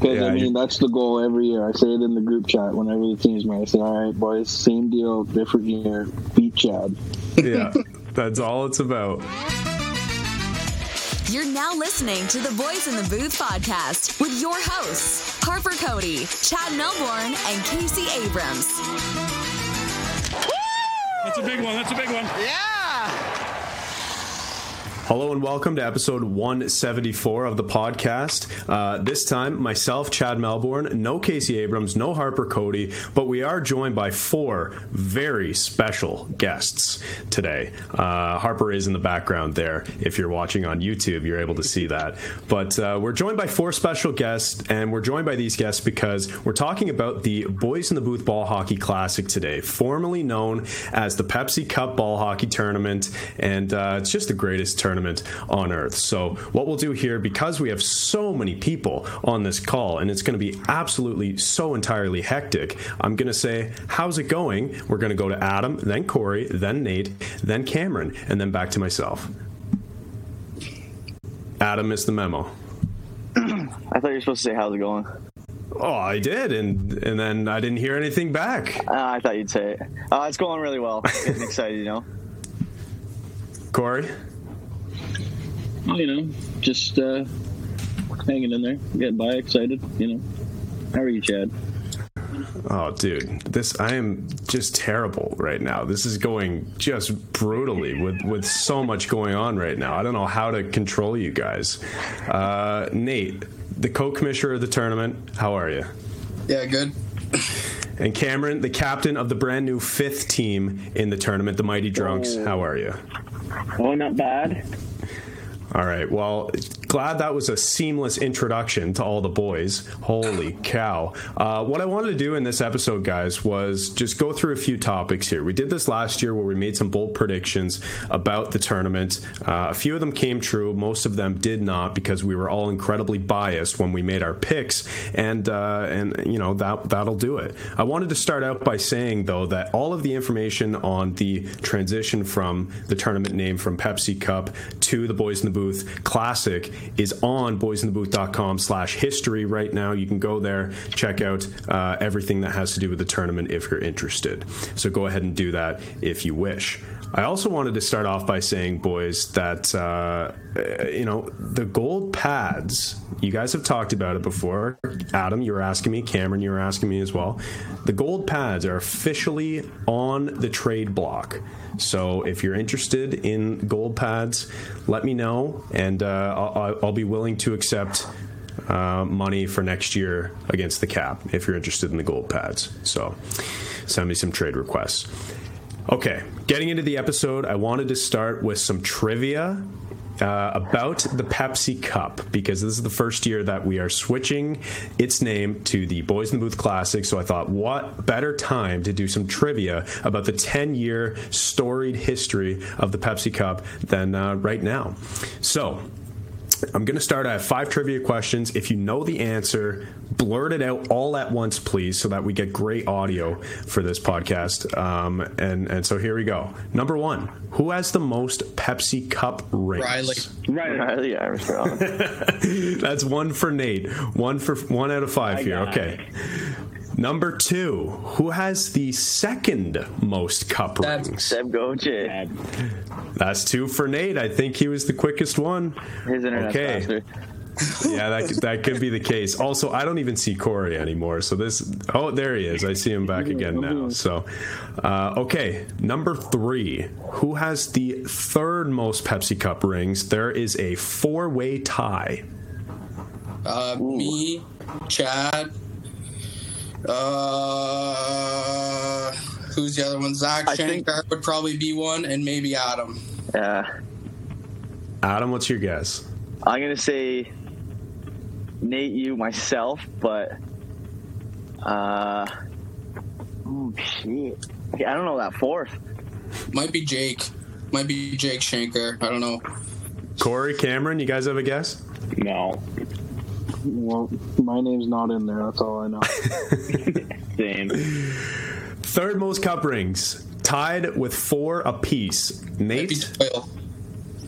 Because Yeah, I mean, you- that's the goal every year. I say it in the group chat whenever the team's met. I say, "All right, boys, same deal, different year. Beat Chad." yeah, that's all it's about. You're now listening to the Boys in the Booth podcast with your hosts, Harper Cody, Chad Melbourne, and Casey Abrams. That's a big one. That's a big one. Hello and welcome to episode 174 of the podcast. Uh, this time, myself, Chad Melbourne, no Casey Abrams, no Harper Cody, but we are joined by four very special guests today. Uh, Harper is in the background there. If you're watching on YouTube, you're able to see that. But uh, we're joined by four special guests, and we're joined by these guests because we're talking about the Boys in the Booth Ball Hockey Classic today, formerly known as the Pepsi Cup Ball Hockey Tournament, and uh, it's just the greatest tournament on earth. So, what we'll do here, because we have so many people on this call, and it's going to be absolutely so entirely hectic, I'm going to say, How's it going? We're going to go to Adam, then Cory, then Nate, then Camren, and then back to myself. Adam missed the memo. I thought you were supposed to say how's it going. Oh, I did, and and then I didn't hear anything back. Uh, I thought you'd say it. Uh, it's going really well. Getting excited, you know. Cory, you know, just uh, hanging in there, getting by, excited. You know, how are you, Chad? oh dude, this I am just terrible right now. This is going just brutally with with so much going on right now. I don't know how to control you guys. Uh, Nate, the co-commissioner of the tournament, how are you? Yeah, good. And Camren, the captain of the brand new fifth team in the tournament, the Mighty Drunks, how are you? Oh, not bad. All right. Well, glad that was a seamless introduction to all the boys. Holy cow. Uh, what I wanted to do in this episode, guys, was just go through a few topics here. We did this last year where we made some bold predictions about the tournament. Uh, a few of them came true, most of them did not because we were all incredibly biased when we made our picks. And, uh, and you know, that, that'll do it. I wanted to start out by saying, though, that all of the information on the transition from the tournament name from Pepsi Cup to the Boys in the Booth Classic is on boysinthebooth.com slash history right now. You can go there, check out uh, everything that has to do with the tournament if you're interested. So go ahead and do that if you wish. I also wanted to start off by saying, boys, that uh, you know the gold pads. You guys have talked about it before. Adam, you were asking me. Camren, you were asking me as well. The gold pads are officially on the trade block. So if you're interested in gold pads, let me know, and uh, I'll, I'll be willing to accept uh, money for next year against the cap if you're interested in the gold pads. So send me some trade requests. Okay, getting into the episode, I wanted to start with some trivia uh, about the Pepsi Cup because this is the first year that we are switching its name to the Boys in the Booth Classic. So I thought, what better time to do some trivia about the 10 year storied history of the Pepsi Cup than uh, right now? So I'm going to start. I have five trivia questions. If you know the answer, blurt it out all at once, please, so that we get great audio for this podcast. Um, and and so here we go. Number one: Who has the most Pepsi Cup rings? Riley. Right. Riley Armstrong. That's one for Nate. One for one out of five I here. got Okay. Number two: Who has the second most cup That's- rings? Seb Goche. That's two for Nate. I think he was the quickest one. His internet's Okay. faster. yeah, that that could be the case. Also, I don't even see Cory anymore. So this, oh, there he is. I see him back again now. So, uh, okay, number three. Who has the third most Pepsi Cup rings? There is a four-way tie. Uh, me, Chad. Uh, who's the other one? Zach I think- Shankar would probably be one, and maybe Adam. Yeah. Adam, what's your guess? I'm gonna say Nate, you, myself, but uh, oh shit. I don't know that fourth. Might be Jake. Might be Jake Shankar. I don't know. Cory, Camren, you guys have a guess? No. Well, my name's not in there. That's all I know. Same. Third most cup rings, tied with four apiece. Might Nate,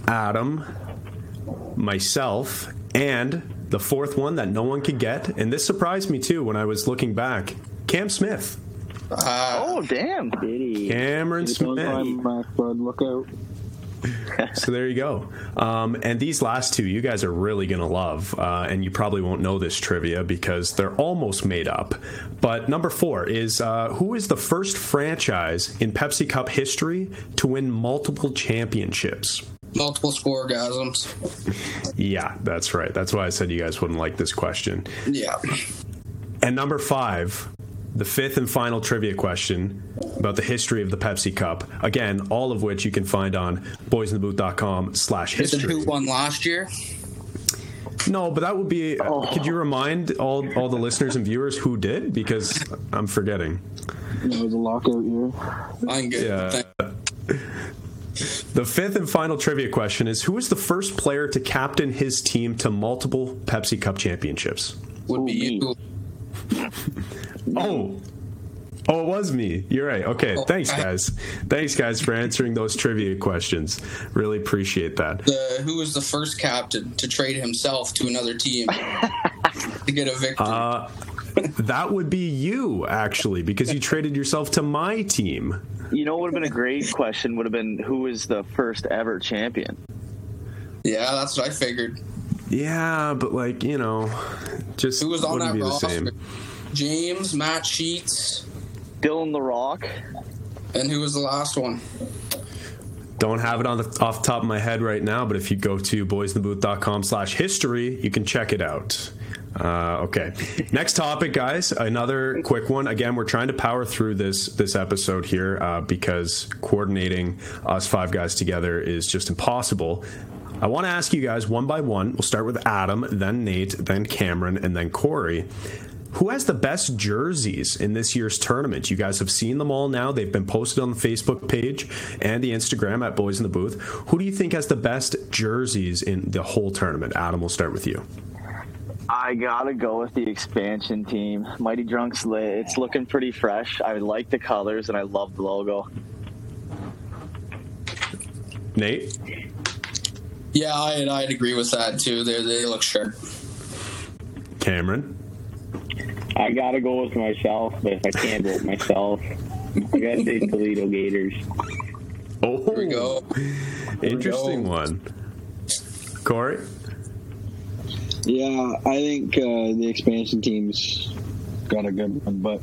Adam, myself, And the fourth one that no one could get, and this surprised me too when I was looking back Cam Smith. Uh, Oh damn! Cameron It's on Smith. time, bud. Look out. So there you go. Um, and these last two, you guys are really going to love. Uh, and you probably won't know this trivia because they're almost made up. But number four is uh, who is the first franchise in Pepsi Cup history to win multiple championships? multiple scoregasms. Yeah, that's right. That's why I said you guys wouldn't like this question. Yeah. And number five, the fifth and final trivia question about the history of the Pepsi Cup. Again, all of which you can find on boysinthebooth.com slash Is it history. who won last year? No, but that would be. Oh. Could you remind all all the listeners and viewers who did? Because I'm forgetting. It was a lockout year. I'm good. Yeah. The fifth and final trivia question is: Who was the first player to captain his team to multiple Pepsi Cup championships? Would be you. Oh. Oh, it was me. You're right. Okay. Oh, Thanks, I- guys. Thanks, guys, for answering those trivia questions. Really appreciate that. The, who was the first captain to trade himself to another team to get a victory? Uh, that would be you, actually, because you traded yourself to my team. You know what would have been a great question? Would have been who was the first ever champion? yeah, that's what I figured. Yeah, but like you know, just Who was on wouldn't that be the roster? Same. James, Matt Sheets, Dylan the Rock. and who was the last one? Don't have it on the off the top of my head right now, but if you go to boysinthebooth.com slash history, you can check it out. Uh, okay. Next topic, guys. Another quick one. Again, we're trying to power through this this episode here uh, because coordinating us five guys together is just impossible. I want to ask you guys one by one. We'll start with Adam, then Nate, then Camren, and then Cory. Who has the best jerseys in this year's tournament? You guys have seen them all now. They've been posted on the Facebook page and the Instagram at Boys in the Booth. Who do you think has the best jerseys in the whole tournament? Adam, we'll start with you. I gotta go with the expansion team. Mighty Drunks lit. It's looking pretty fresh. I like the colors and I love the logo. Nate? Yeah, I'd, I'd agree with that too. They they look sharp. Camren? I gotta go with myself, but if I can't go with myself, I gotta say Toledo Gators. Oh, Here we go. interesting go. one. Cory? Yeah, I think uh, the expansion team's got a good one, but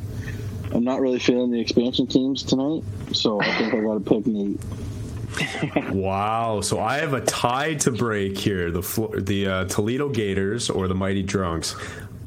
I'm not really feeling the expansion teams tonight, so I think I got to pick Nate. Wow. So I have a tie to break here. The the uh, Toledo Gators or the Mighty Drunks.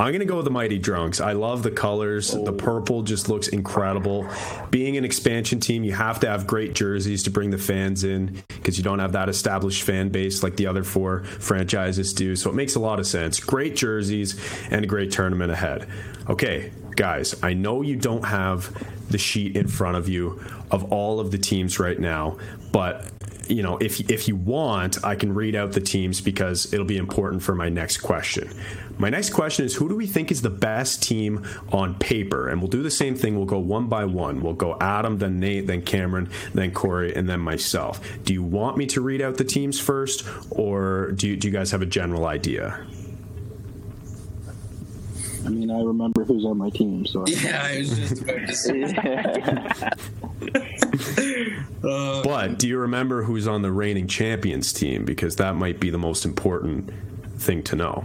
I'm to go with the Mighty Drunks. I love the colors. The purple just looks incredible. Being an expansion team, you have to have great jerseys to bring the fans in because you don't have that established fan base like the other four franchises do. So it makes a lot of sense. Great jerseys and a great tournament ahead. Okay, guys, I know you don't have the sheet in front of you of all of the teams right now, but you know, if if you want, I can read out the teams because it'll be important for my next question. My next question is who do we think is the best team on paper? And we'll do the same thing. We'll go one by one. We'll go Adam, then Nate, then Camren, then Cory, and then myself. Do you want me to read out the teams first, or do you, do you guys have a general idea? I mean, I remember who's on my team, so I- Yeah, I was just about to say. Uh, But do you remember who's on the reigning champions team? Because that might be the most important thing to know.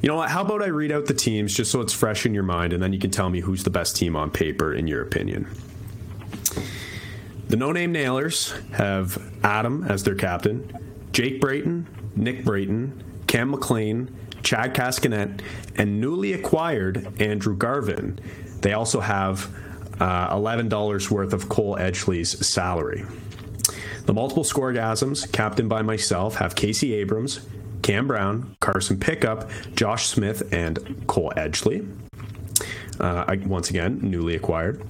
You know what? How about I read out the teams just so it's fresh in your mind, and then you can tell me who's the best team on paper in your opinion. The No Name Nailers have Adam as their captain, Jake Brayton, Nick Brayton, Cam McLean, Chad Cascanet, and newly acquired Andrew Garvin. They also have uh, $11 worth of Cole Edgley's salary. The multiple scoregasms, captained by myself, have Casey Abrams, Cam Brown, Carson Pickup, Josh Smith, and Cole Edgley. Uh, once again, newly acquired.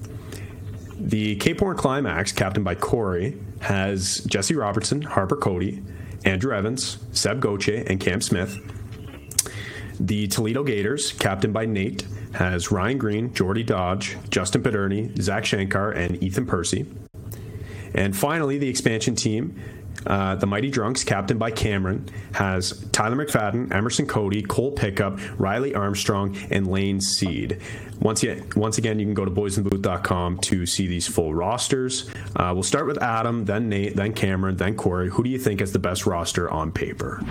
The Cape Horn Climax, captained by Cory, has Jesse Robertson, Harper Cody, Andrew Evans, Seb Goche, and Cam Smith. The Toledo Gators, captained by Nate, has Ryan Green, Jordy Dodge, Justin Paderni, Zach Shankar, and Ethan Percy. And finally, the expansion team, uh, the Mighty Drunks, captained by Camren, has Tyler McFadden, Emerson Cody, Cole Pickup, Riley Armstrong, and Lane Seed. Once, yet, once again, you can go to boysinthebooth.com to see these full rosters. Uh, we'll start with Adam, then Nate, then Camren, then Cory. Who do you think has the best roster on paper?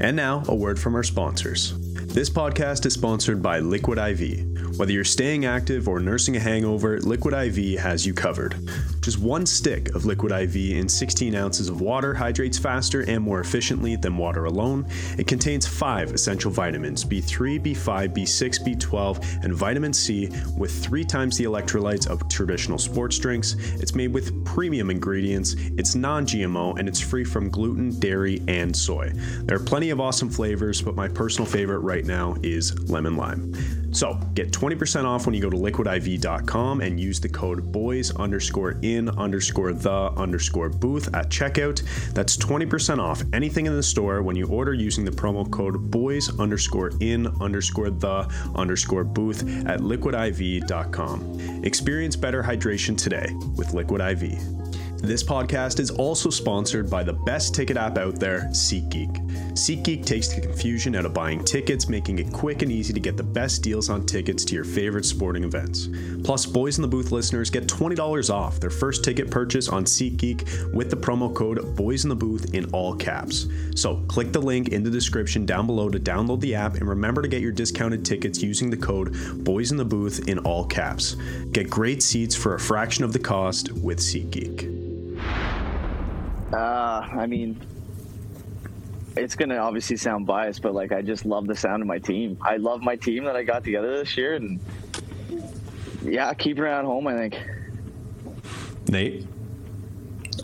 And now, a word from our sponsors. This podcast is sponsored by Liquid IV. Whether you're staying active or nursing a hangover, Liquid IV has you covered. Just one stick of Liquid IV in 16 ounces of water hydrates faster and more efficiently than water alone. It contains five essential vitamins B3, B5, B6, B12, and vitamin C with three times the electrolytes of traditional sports drinks. It's made with premium ingredients, it's non GMO, and it's free from gluten, dairy, and soy. There are plenty of awesome flavors, but my personal favorite right now is lemon lime. So get 20% off when you go to liquidiv.com and use the code boys underscore in underscore the underscore booth at checkout. That's 20% off anything in the store when you order using the promo code boys underscore in underscore the underscore booth at liquidiv.com. Experience better hydration today with Liquid IV. This podcast is also sponsored by the best ticket app out there, SeatGeek. SeatGeek takes the confusion out of buying tickets, making it quick and easy to get the best deals on tickets to your favorite sporting events. Plus, Boys in the Booth listeners get $20 off their first ticket purchase on SeatGeek with the promo code Boys in the Booth in all caps. So, click the link in the description down below to download the app and remember to get your discounted tickets using the code Boys in the Booth in all caps. Get great seats for a fraction of the cost with SeatGeek. Uh, I mean, it's gonna obviously sound biased, but like I just love the sound of my team. I love my team that I got together this year, and yeah, keep it at home. I think. Nate?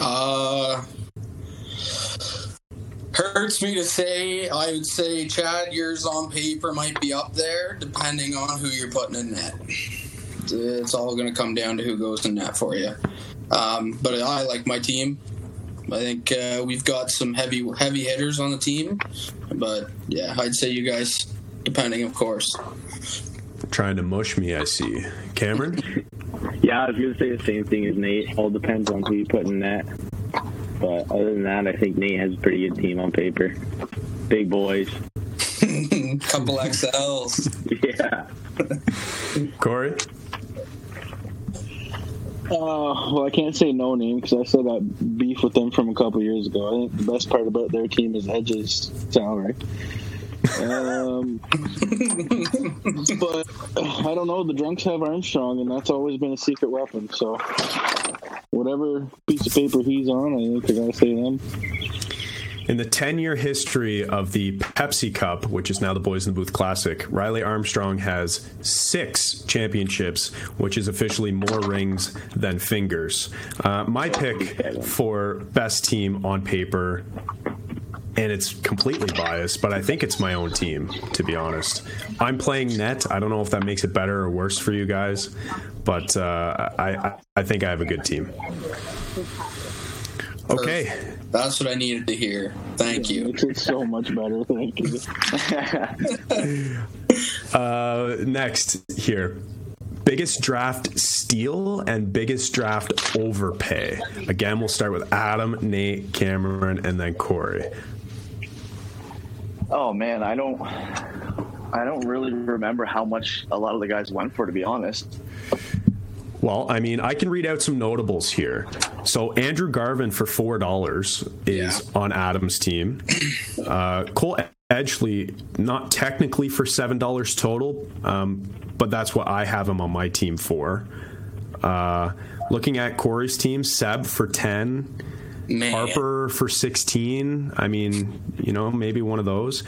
Uh, hurts me to say. I would say, Chad, yours on paper might be up there, depending on who you're putting in net. It's all going to come down to who goes in net for you. Um, but I like my team. I think uh, we've got some heavy heavy hitters on the team, but yeah, I'd say you guys, depending, of course. Trying to mush me, I see. Camren? Yeah, I was going to say the same thing as Nate. All depends on who you put in net. But other than that, I think Nate has a pretty good team on paper. Big boys. Couple XLs. Yeah. Cory? Uh, well, I can't say no name because I still got beef with them from a couple years ago. I think the best part about their team is Edge's salary. Um, but I don't know. The drunks have Armstrong, and that's always been a secret weapon. So, whatever piece of paper he's on, I think I gotta say them. In the 10 year history of the Pepsi Cup, which is now the Boys in the Booth Classic, Riley Armstrong has six championships, which is officially more rings than fingers. Uh, my pick for best team on paper, and it's completely biased, but I think it's my own team, to be honest. I'm playing net. I don't know if that makes it better or worse for you guys, but uh, I, I think I have a good team. Okay. That's what I needed to hear. Thank you. Makes it so much better. Thank you. Uh, next here. Biggest draft steal and biggest draft overpay. Again, we'll start with Adam, Nate, Camren, and then Cory. Oh man, I don't. I don't really remember how much a lot of the guys went for, to be honest. Well, I mean, I can read out some notables here. So Andrew Garvin for four dollars is Yeah. on Adam's team. Uh, Cole Edgley, not technically for seven dollars total, um, but that's what I have him on my team for. Uh, looking at Cory's team, Seb for ten. Man. Harper for 16. I mean, you know, maybe one of those.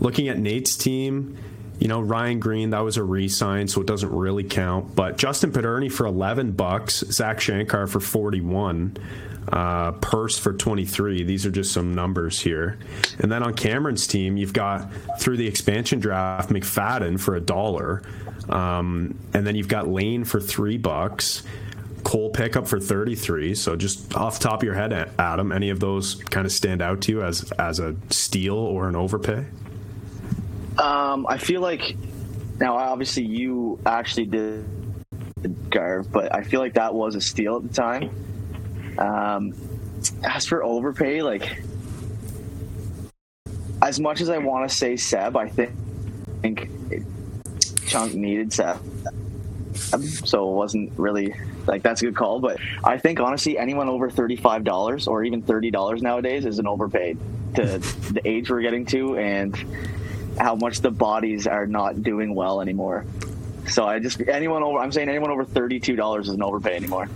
Looking at Nate's team, you know, Ryan Green, that was a re-sign, so it doesn't really count. But Justin Paderni for 11 bucks, Zach Shankar for 41, uh, Purse for 23. These are just some numbers here. And then on Camren's team, you've got through the expansion draft McFadden for a dollar, um, and then you've got Lane for three bucks. Cole pickup for 33. So just off top of your head, Adam, any of those kind of stand out to you as as a steal or an overpay? Um, I feel like now, obviously, you actually did Garv, but I feel like that was a steal at the time. Um, as for overpay, like as much as I want to say Seb, I think, think Chunk needed Seb, so it wasn't really like that's a good call. But I think honestly, anyone over thirty five dollars or even thirty dollars nowadays is an overpaid to the age we're getting to and how much the bodies are not doing well anymore. So I just anyone over I'm saying anyone over thirty two dollars is an overpay anymore.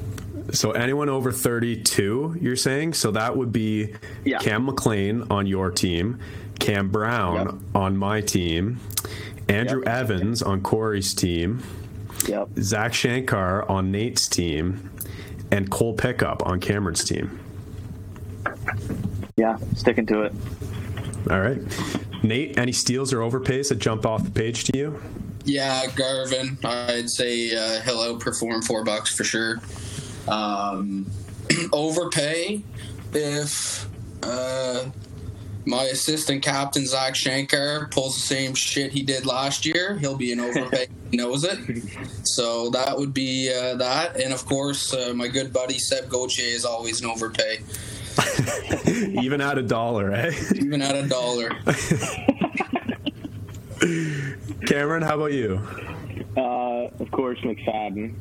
So anyone over 32, you're saying? So that would be Yeah. Cam McLean on your team, Cam Brown Yep. on my team, Andrew Yep. Evans on Cory's team, Yep. Zach Shankar on Nate's team, and Cole Pickup on Camren's team. Yeah, sticking to it. All right. Nate, any steals or overpays that jump off the page to you? Yeah, Garvin. I'd say uh, he'll outperform four bucks for sure. Um, overpay if uh, my assistant captain Zach Shankar pulls the same shit he did last year. He'll be an overpay. he knows it. So that would be uh, that. And of course, uh, my good buddy Seb Gauthier is always an overpay, Even at a dollar, eh? even at a dollar. Camren, how about you? Uh, of course, McFadden.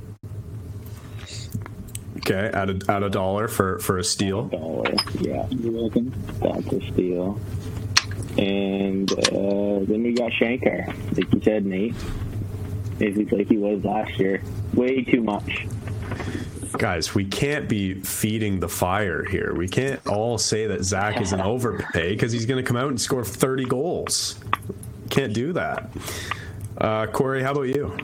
Okay, at a, at a dollar for, for a steal. Dollar. Yeah, You're welcome. that's a steal. And uh, then we got Shankar, like you said, Nate. Maybe like he was last year. Way too much. Guys, we can't be feeding the fire here. We can't all say that Zach is an overpay because he's going to come out and score 30 goals. Can't do that. Uh, Cory, how about you?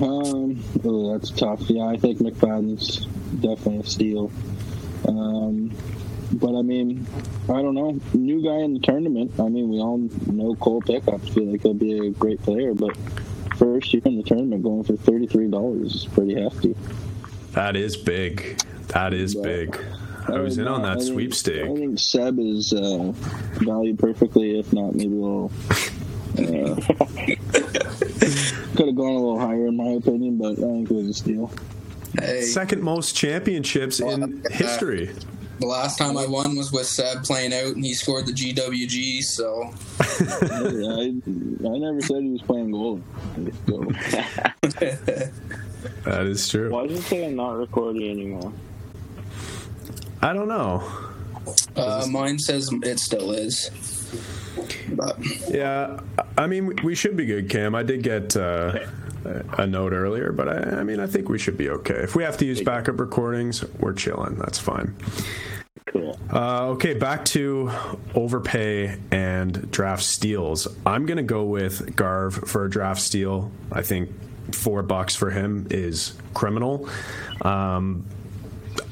Um, oh, that's tough. Yeah, I think McFadden's definitely a steal. Um, but I mean, I don't know. New guy in the tournament. I mean, we all know Cole Pickup. Feel like he'll be a great player, but first year in the tournament, going for thirty three dollars is pretty hefty. That is big. That is Yeah. big. I was in on I that think- I think Seb is uh, valued perfectly, if not maybe a little. Uh, could have gone a little higher, in my opinion, but I think it was a steal. Hey, Second most championships in history. The last time I won was with Seb playing out, and he scored the GWG. So I, I never said he was playing goal. So, That is true. Why does it say I'm not recording anymore? I don't know. uh, mine says it still is. But Yeah, I mean, we should be good, Cam. I did get uh, a note earlier, but I, I mean, I think we should be okay. If we have to use backup recordings, we're chilling. That's fine. Cool. Uh, okay, back to overpay and draft steals. I'm going to go with Garv for a draft steal. I think four bucks for him is criminal. Um,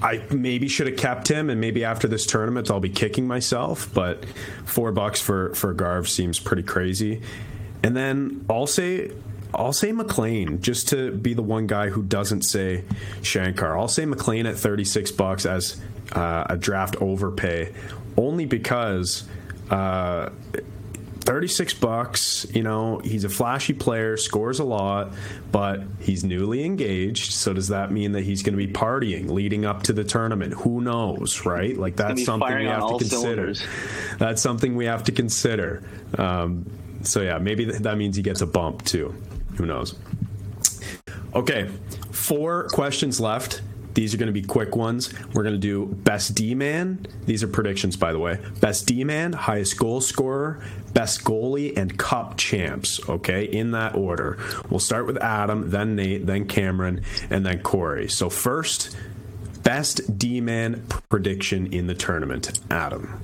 I maybe should have kept him, and maybe after this tournament I'll be kicking myself. But four bucks for for Garv seems pretty crazy. And then I'll say I'll say McLean just to be the one guy who doesn't say Shankar. I'll say McLean at thirty six bucks as uh, a draft overpay, only because. Uh, 36 bucks, you know, he's a flashy player, scores a lot, but he's newly engaged. So does that mean that he's going to be partying leading up to the tournament? Who knows, right? Like that's something we have to consider. cylinders. That's something we have to consider. Um, so yeah, maybe that means he gets a bump too. Who knows? Okay, four questions left. These are going to be quick ones. We're going to do best D man. These are predictions, by the way. Best D man, highest goal scorer, best goalie, and cup champs. Okay, in that order. We'll start with Adam, then Nate, then Camren, and then Cory. So, first, best D man prediction in the tournament. Adam.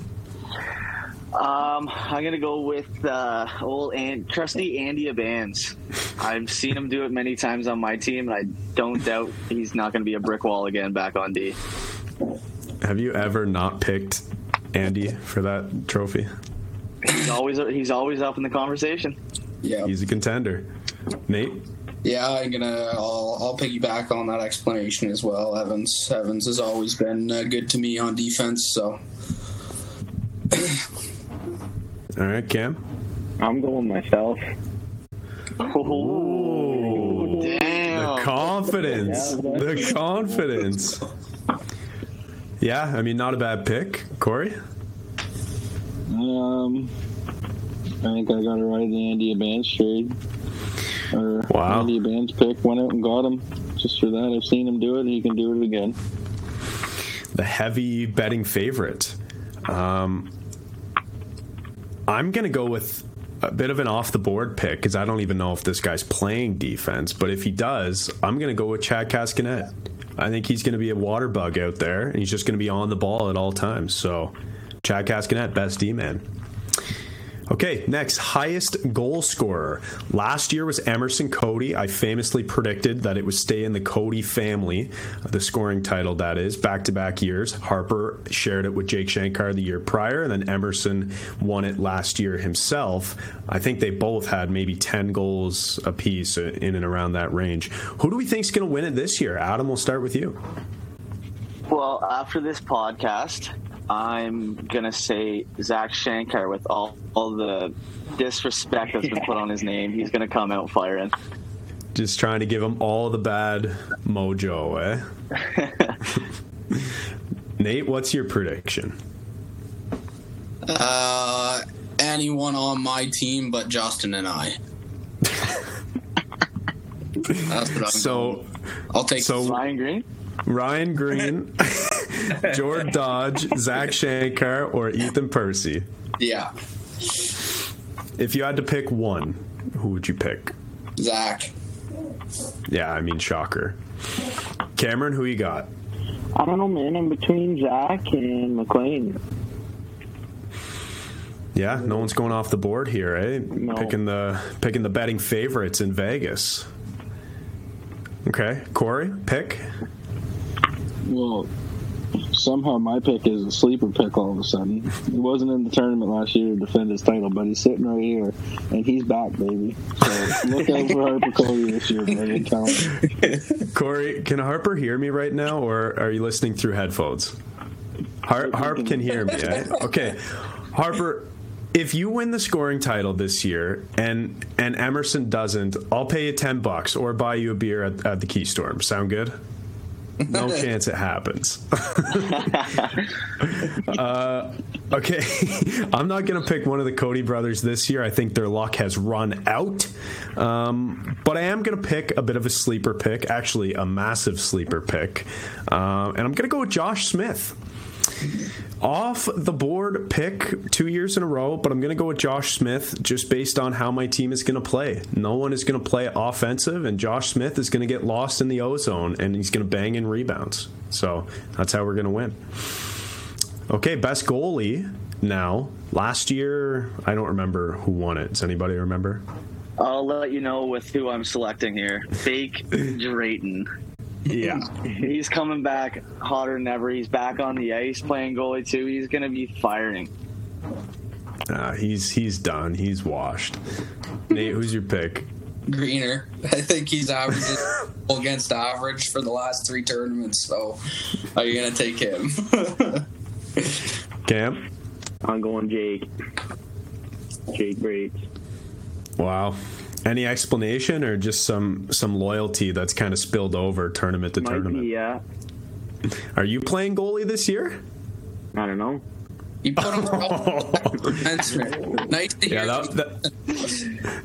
Um, I'm gonna go with uh, old and trusty Andy Evans. I've seen him do it many times on my team, and I don't doubt he's not gonna be a brick wall again back on D. Have you ever not picked Andy for that trophy? He's always he's always up in the conversation. yeah, He's a contender. Nate? yeah, I'm gonna. I'll, I'll piggyback on that explanation as well. Evans, Evans has always been uh, good to me on defense. So All right, Cam? I'm going myself. Oh, damn! The confidence. The confidence. Yeah, I mean, not a bad pick, Cory. Um, I think I got it right in the Andy Evans trade. Or Wow. Andy Evans pick. Went out and got him. Just for that, I've seen him do it. and He can do it again. the heavy betting favorite. Um, I'm going to go with a bit of an off the board pick because I don't even know if this guy's playing defense. But if he does, I'm going to go with Chad Caskanet. I think he's going to be a water bug out there, and he's just going to be on the ball at all times. So, Chad Caskanet, best D man. Okay, next, highest goal scorer. Last year was Emerson Cody. I famously predicted that it would stay in the Cody family, the scoring title that is, back to back years. Harper shared it with Jake Shankar the year prior, and then Emerson won it last year himself. I think they both had maybe 10 goals apiece in and around that range. Who do we think is going to win it this year? Adam, we'll start with you. Well, after this podcast, I'm gonna say Zach Shankar with all all the disrespect that's been put on his name. He's gonna come out firing. Just trying to give him all the bad mojo, eh? Nate, what's your prediction? Uh, anyone on my team but Justin and I. That's what I'm So, going. I'll take so Ryan Green. Ryan Green, Jordy Dodge, Zach Shankar, or Ethan Percy. yeah, If you had to pick one, who would you pick? Zach. Yeah, I mean, shocker. Camren, who you got? I don't know, man. I'm between Zach and McLean. Yeah, no one's going off the board here, eh? No. Picking the picking the betting favorites in Vegas. Okay, Cory, pick. Well, somehow my pick is a sleeper pick all of a sudden. He wasn't in the tournament last year to defend his title, but he's sitting right here, and he's back, baby. So look out for Harper Cody this year, baby. Cory, can Harper hear me right now, or are you listening through headphones? Har- Harp can hear me. Eh? Okay, Harper. If you win the scoring title this year and and Emerson doesn't, I'll pay you ten bucks or buy you a beer at, at the Keystorm. Sound good? No chance it happens. uh, okay, I'm not going to pick one of the Cody brothers this year. I think their luck has run out. Um, but I am going to pick a bit of a sleeper pick, actually, a massive sleeper pick. Uh, and I'm going to go with Josh Smith off the board pick two years in a row, but I'm going to go with Josh Smith just based on how my team is going to play. No one is going to play offensive, and Josh Smith is going to get lost in the ozone and he's going to bang in rebounds. So that's how we're going to win. Okay, best goalie now. Last year, I don't remember who won it. Does anybody remember? I'll let you know with who I'm selecting here. Jake Brayton. Yeah. He's coming back hotter than ever. He's back on the ice playing goalie too. He's gonna be firing. Uh, he's he's done. He's washed. Nate, who's your pick? Greener. I think he's averaging against average for the last three tournaments. So, are you gonna take him? Cam? I'm going Jake. Jake Brayton. Wow. Any explanation or just some some loyalty that's kind of spilled over tournament to Might tournament? be, yeah. Are you playing goalie this year? I don't know. you put him Nice to hear. Yeah, that, that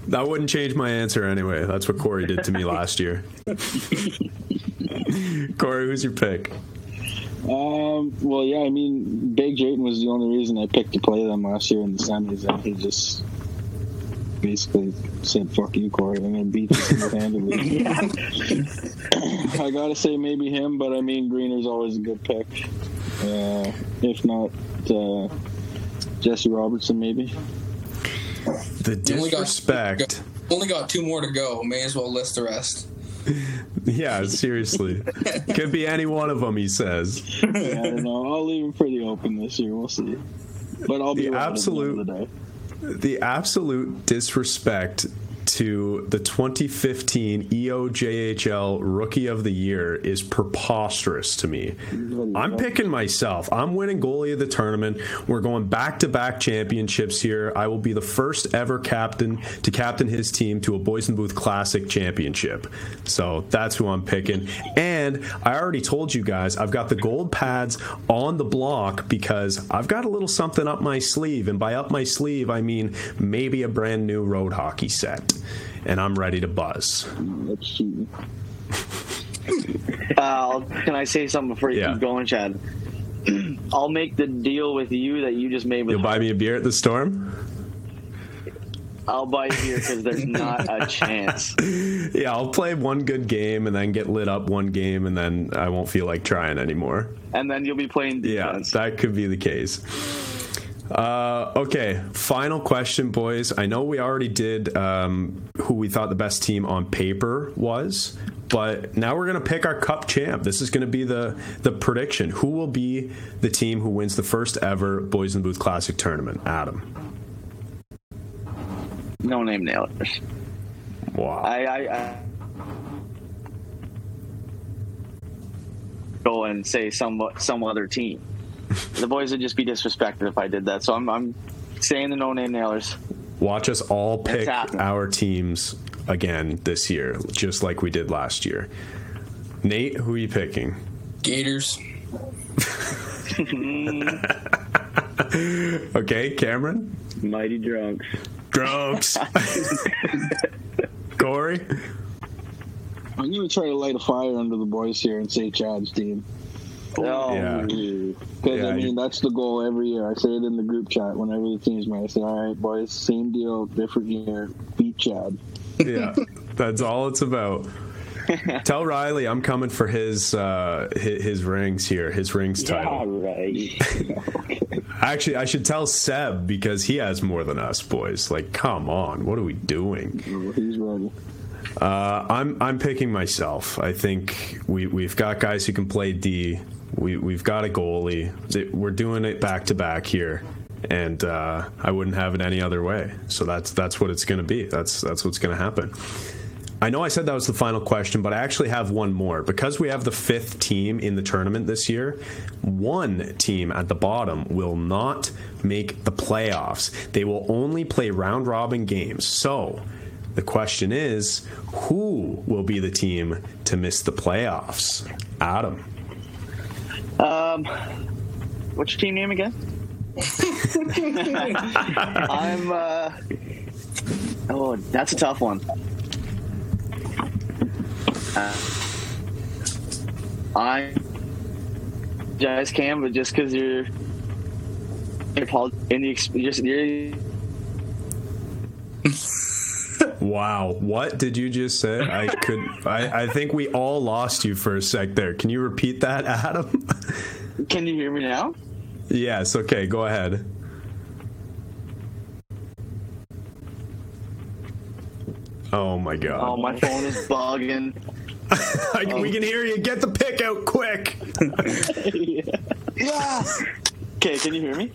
that wouldn't change my answer anyway. That's what Cory did to me last year. Cory, who's your pick? Um, well, yeah, I mean, Big Drayton was the only reason I picked to play them last year in the semis, and he just basically said, "Fuck you, Cory. I'm gonna beat you single-handedly." I gotta say maybe him, but I mean, Greener's always a good pick. Uh, if not uh, Jesse Robertson, maybe. The You only got- disrespect. Only got two more to go. May as well list the rest. Yeah, seriously. Could be any one of them, he says. I don't know. I'll leave him for the open this year. We'll see. But I'll be The right at the end absolute- of the day. The absolute disrespect to the 2015 EOJHL Rookie of the Year is preposterous to me. I'm picking myself. I'm winning goalie of the tournament. We're going back to back championships here. I will be the first ever captain to captain his team to a Boys and Booth Classic championship. So that's who I'm picking. And I already told you guys I've got the gold pads on the block because I've got a little something up my sleeve. And by up my sleeve, I mean maybe a brand new road hockey set. And I'm ready to buzz. Uh, can I say something before you Yeah. keep going, Chad? I'll make the deal with you that you just made with You'll buy me a beer at the storm? I'll buy you here because there's not a chance. Yeah, I'll play one good game and then get lit up one game and then I won't feel like trying anymore. And then you'll be playing Yeah, defense. that could be the case. Uh, okay, final question, boys. I know we already did um, who we thought the best team on paper was, but now we're going to pick our cup champ. This is going to be the the prediction. Who will be the team who wins the first ever Boys in the Booth Classic tournament? Adam. No name nailers. Wow. I, I, I go and say some some other team. The boys would just be disrespected if I did that. So I'm I'm saying the no name nailers. Watch us all pick our teams again this year, just like we did last year. Nate, who are you picking? Gators. Okay, Camren? Mighty drunks. Drunks. Cory? I'm going to try to light a fire under the boys here and say Chad's team. Oh, Yeah. Because, Yeah, I mean, you- that's the goal every year. I say it in the group chat whenever the team's made. I say, all right, boys, same deal, different year. Beat Chad. Yeah, that's all it's about. Tell Riley I'm coming for his uh, his, his rings here, his rings Yeah, title. right. Actually, I should tell Seb because he has more than us boys. Like, come on, what are we doing? He's ready. Uh, I'm I'm picking myself. I think we we've got guys who can play D. We we've got a goalie. We're doing it back to back here, and uh, I wouldn't have it any other way. So that's that's what it's going to be. That's that's what's going to happen. I know I said that was the final question, but I actually have one more. Because we have the fifth team in the tournament this year, one team at the bottom will not make the playoffs. They will only play round robin games. So the question is who will be the team to miss the playoffs? Adam. Um, what's your team name again? I'm. Uh, oh, that's a tough one. Uh, I guys Cam, but just because you're you're in the just you're Wow, what did you just say? I could I, I think we all lost you for a sec there. Can you repeat that, Adam? Can you hear me now? yes, okay, go ahead. Oh my god. Oh, my phone is bugging. I- we can hear you. Get the pick out quick. Yeah. Okay, can you hear me?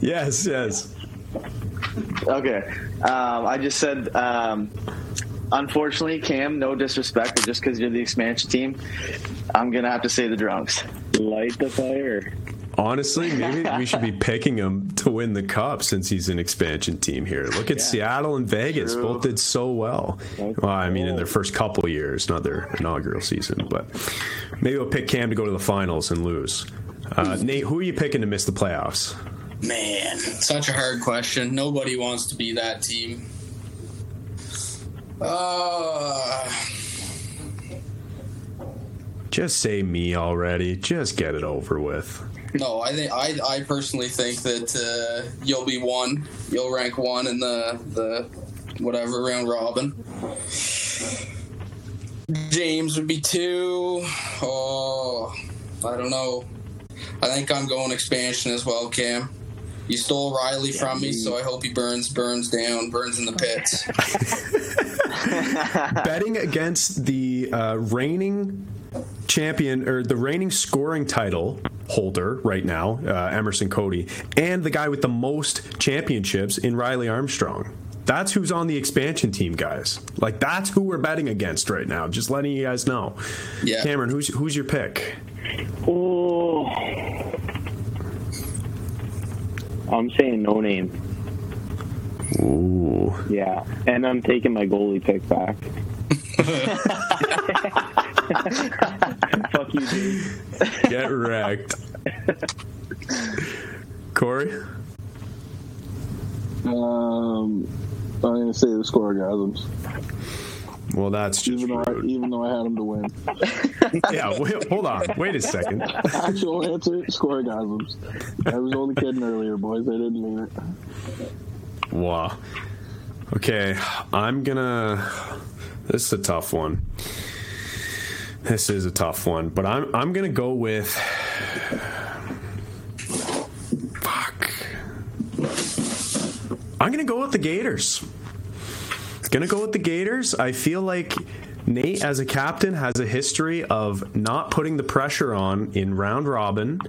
Yes, yes. Okay. Um, I just said, um, unfortunately, Cam, no disrespect, but just because you're the expansion team, I'm going to have to say the drunks. Light the fire. Honestly, maybe we should be picking him to win the cup since he's an expansion team here. Look at Seattle and Vegas; True. both did so well. Well, I mean, in their first couple years, not their inaugural season, but maybe we'll pick Cam to go to the finals and lose. Uh, Nate, who are you picking to miss the playoffs? Man, such a hard question. Nobody wants to be that team. Uh, Just say me already. Just get it over with. no, I think I, I personally think that uh, you'll be one. You'll rank one in the the whatever round robin. James would be two. Oh, I don't know. I think I'm going expansion as well, Cam. You stole Riley from me, so I hope he burns, burns down, burns in the pits. Betting against the uh, reigning champion or the reigning scoring title holder right now, uh, Emerson Cody, and the guy with the most championships in Riley Armstrong. that's who's on the expansion team, guys. Like that's who we're betting against right now. Just letting you guys know. Yeah. Camren, who's who's your pick? Oh, I'm saying no name. Ooh. Yeah, and I'm taking my goalie pick back. Fuck you, dude. Get wrecked. Cory? Um, I'm gonna say the scoregasms, Well, that's just even though I, even though I had them to win. yeah. Wait, hold on. Wait a second. Actual answer: scoregasms. I was only kidding earlier, boys. I didn't mean it. Wow. Okay, I'm gonna. This is a tough one. This is a tough one, but I'm I'm gonna go with. Fuck. I'm gonna go with the Gators. Gonna go with the Gators. I feel like Nate, as a captain, has a history of not putting the pressure on in round robin,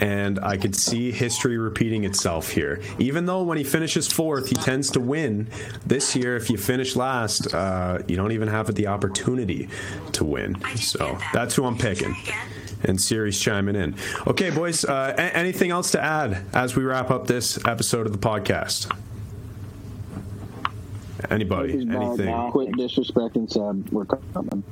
and I could see history repeating itself here. Even though when he finishes fourth, he tends to win. This year, if you finish last, uh, you don't even have the opportunity to win. So that's who I'm picking. And Siri's chiming in. Okay, boys. Uh, a- anything else to add as we wrap up this episode of the podcast? Anybody? He's bad. Anything? Quit disrespecting Seb. We're coming.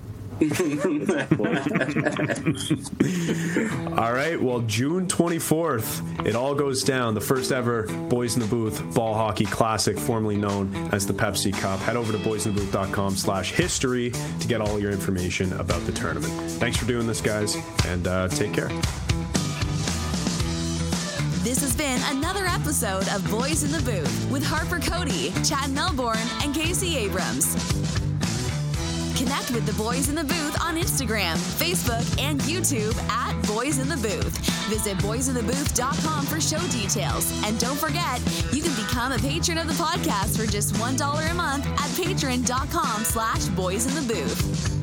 All right. Well, June 24th, it all goes down. The first ever Boys in the Booth Ball Hockey Classic, formerly known as the Pepsi Cup. Head over to boysinthebooth.com slash history to get all your information about the tournament. Thanks for doing this, guys, and uh, take care. This has been another episode of Boys in the Booth with Harper Cody, Chad Melbourne, and Casey Abrams. Connect with the Boys in the Booth on Instagram, Facebook, and YouTube at Boys in the Booth. Visit boysinthebooth.com for show details. And don't forget, you can become a patron of the podcast for just $1 a month at patreon.com slash boys in the booth.